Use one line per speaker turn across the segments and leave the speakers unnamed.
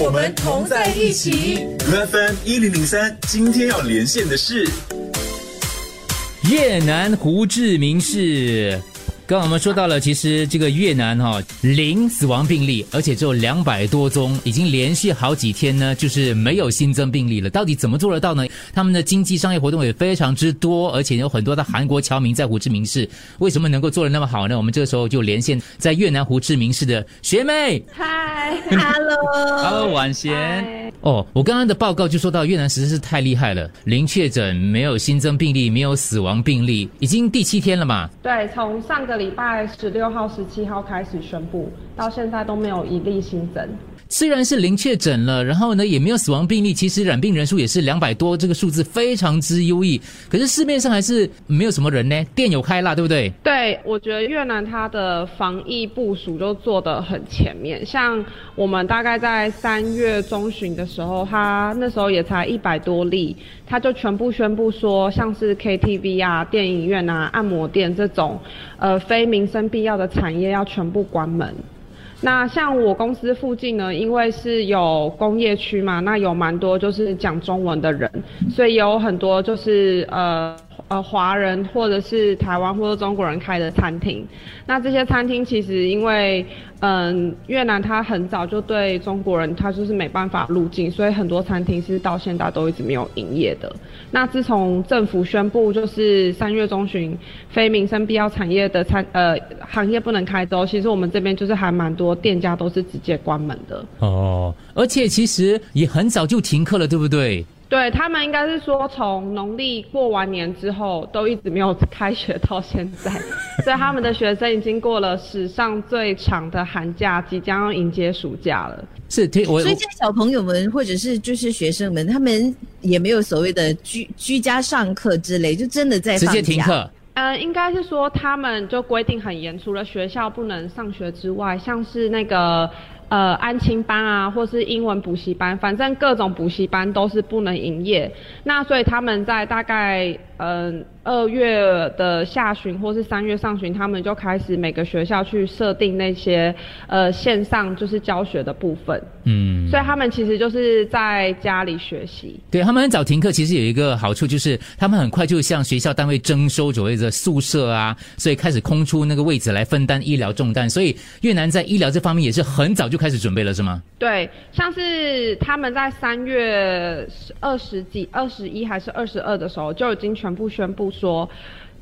我们同在一起。
FM 一零零三，今天要连线的是
越南胡志明市。刚刚我们说到了，其实这个越南哈、零死亡病例，而且只有两百多宗，已经连续好几天呢，就是没有新增病例了。到底怎么做得到呢？他们的经济商业活动也非常之多，而且有很多的韩国侨民在胡志明市，为什么能够做得那么好呢？我们这个时候就连线在越南胡志明市的学妹。
嗨
Hello，Hello，婉贤。哦，我刚刚的报告就说到越南实在是太厉害了，零确诊，没有新增病例，没有死亡病例，已经第七天了嘛。
对，从上个礼拜十六号、十七号开始宣布，到现在都没有一例新增。
虽然是零确诊了，然后呢也没有死亡病例，其实染病人数也是两百多，这个数字非常之优异。可是市面上还是没有什么人呢，店有开啦，对不对？
对，我觉得越南它的防疫部署就做得很前面，像我们大概在三月中旬的时候，它那时候也才一百多例，它就全部宣布说，像是 KTV 啊、电影院啊、按摩店这种，呃，非民生必要的产业要全部关门。那像我公司附近呢，因为是有工业区嘛，那有蛮多就是讲中文的人，所以有很多就是呃呃华人或者是台湾或者中国人开的餐厅。那这些餐厅其实因为嗯越南它很早就对中国人它就是没办法入境，所以很多餐厅是到现在都一直没有营业的。那自从政府宣布就是三月中旬非民生必要产业的餐呃行业不能开之后，其实我们这边就是还蛮多店家都是直接关门的。
哦，而且其实也很早就停课了，对不对？
对他们应该是说，从农历过完年之后，都一直没有开学到现在，所以他们的学生已经过了史上最长的寒假，即将要迎接暑假了。
是，听我
所以现在小朋友们或者是就是学生们，他们也没有所谓的居居家上课之类，就真的在
直
放假。
接停课。
呃，应该是说他们就规定很严，除了学校不能上学之外，像是那个呃安亲班啊，或是英文补习班，反正各种补习班都是不能营业。那所以他们在大概嗯二月的下旬或是三月上旬，他们就开始每个学校去设定那些呃线上就是教学的部分，
嗯，
所以他们其实就是在家里学习。
对他们很早停课，其实有一个好处就是他们很快就向学校单位征收所谓的宿舍啊，所以开始空出那个位置来分担医疗重担。所以越南在医疗这方面也是很早就开始准备了，是吗？
对，像是他们在三月二十几、二十一还是二十二的时候，就已经全部宣布说，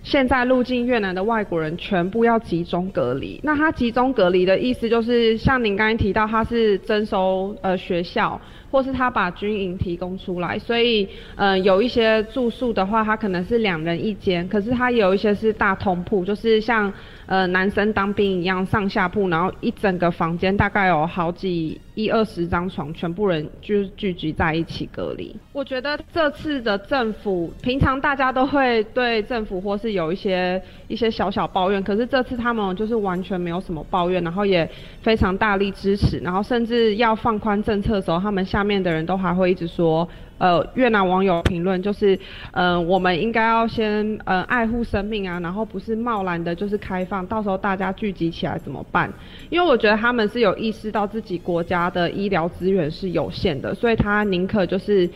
现在入境越南的外国人全部要集中隔离。那他集中隔离的意思就是，像您刚才提到，他是征收呃学校，或是他把军营提供出来，所以呃有一些住宿的话，他可能是两人一间，可是他有一些是大通铺，就是像呃男生当兵一样上下铺，然后一整个房间大概有好几一二十张床，全部人就是聚集在一起隔离。我觉得这次的政府，平常大家都会对政府或是有一些一些小小抱怨，可是这次他们就是完全没有什么抱怨，然后也非常大力支持，然后甚至要放宽政策的时候，他们下面的人都还会一直说。呃，越南网友评论就是，嗯、我们应该要先呃爱护生命啊，然后不是贸然的，就是开放，到时候大家聚集起来怎么办？因为我觉得他们是有意识到自己国家的医疗资源是有限的，所以他宁可就是。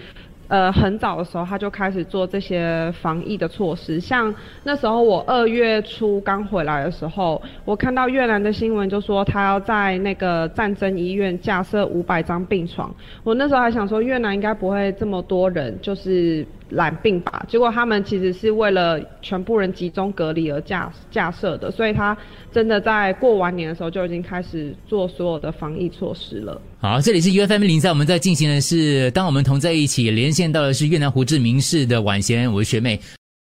呃，很早的时候他就开始做这些防疫的措施，像那时候我二月初刚回来的时候，我看到越南的新闻就说他要在那个战争医院架设五百张病床，我那时候还想说越南应该不会这么多人就是染病吧，结果他们其实是为了全部人集中隔离而架架设的，所以他真的在过完年的时候就已经开始做所有的防疫措施了。
好，这里是 U F M 零三，我们在进行的是，当我们同在一起，连线到的是越南胡志明市的婉贤，我是学妹。